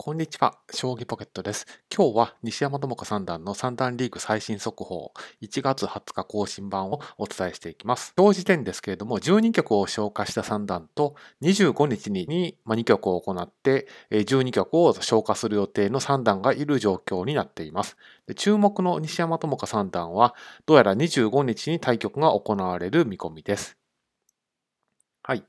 こんにちは、将棋ポケットです。今日は西山智子三段の三段リーグ最新速報1月20日更新版をお伝えしていきます。今日時点ですけれども、12局を消化した三段と25日に2局を行って12局を消化する予定の三段がいる状況になっています。注目の西山智子三段は、どうやら25日に対局が行われる見込みです。はい。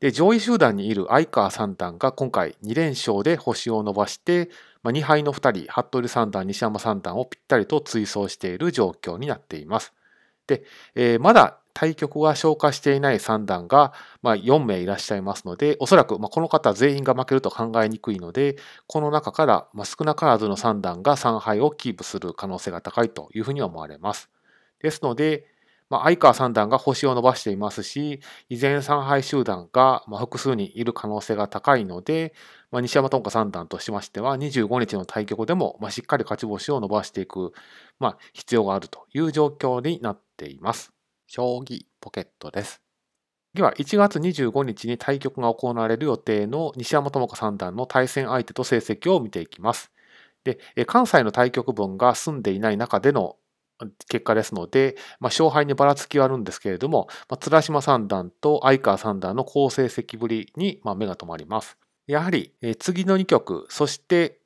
で、上位集団にいる相川三段が今回2連勝で星を伸ばして、まあ、2敗の2人、服部三段、西山三段をぴったりと追走している状況になっています。で、えー、まだ対局が消化していない三段が、まあ、4名いらっしゃいますので、おそらく、まあ、この方全員が負けると考えにくいので、この中から、まあ、少なからずの三段が3敗をキープする可能性が高いというふうに思われます。ですので、まあ、相川三段が星を伸ばしていますし、依然3敗集団が複数にいる可能性が高いので、まあ、西山智子三段としましては、25日の対局でもしっかり勝ち星を伸ばしていく、まあ、必要があるという状況になっています。将棋ポケットです。次は1月25日に対局が行われる予定の西山智子三段の対戦相手と成績を見ていきます。で、関西の対局分が済んでいない中での結果ですので、まあ、勝敗にばらつきはあるんですけれども、まあ、綱島三段と相川三段の好成績ぶりに、まあ、目が留まります。やはり、えー、次の2局、そして、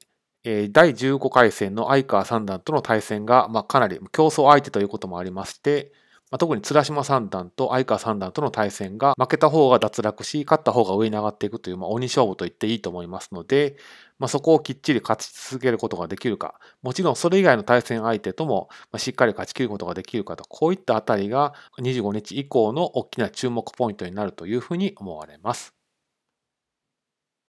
えー、第15回戦の相川三段との対戦が、まあ、かなり競争相手ということもありまして、まあ、特に綱島三段と相川三段との対戦が負けた方が脱落し、勝った方が上に上がっていくという、まあ、鬼勝負と言っていいと思いますので、まあ、そこをきっちり勝ち続けることができるか、もちろんそれ以外の対戦相手ともしっかり勝ち切ることができるかと、こういったあたりが25日以降の大きな注目ポイントになるというふうに思われます。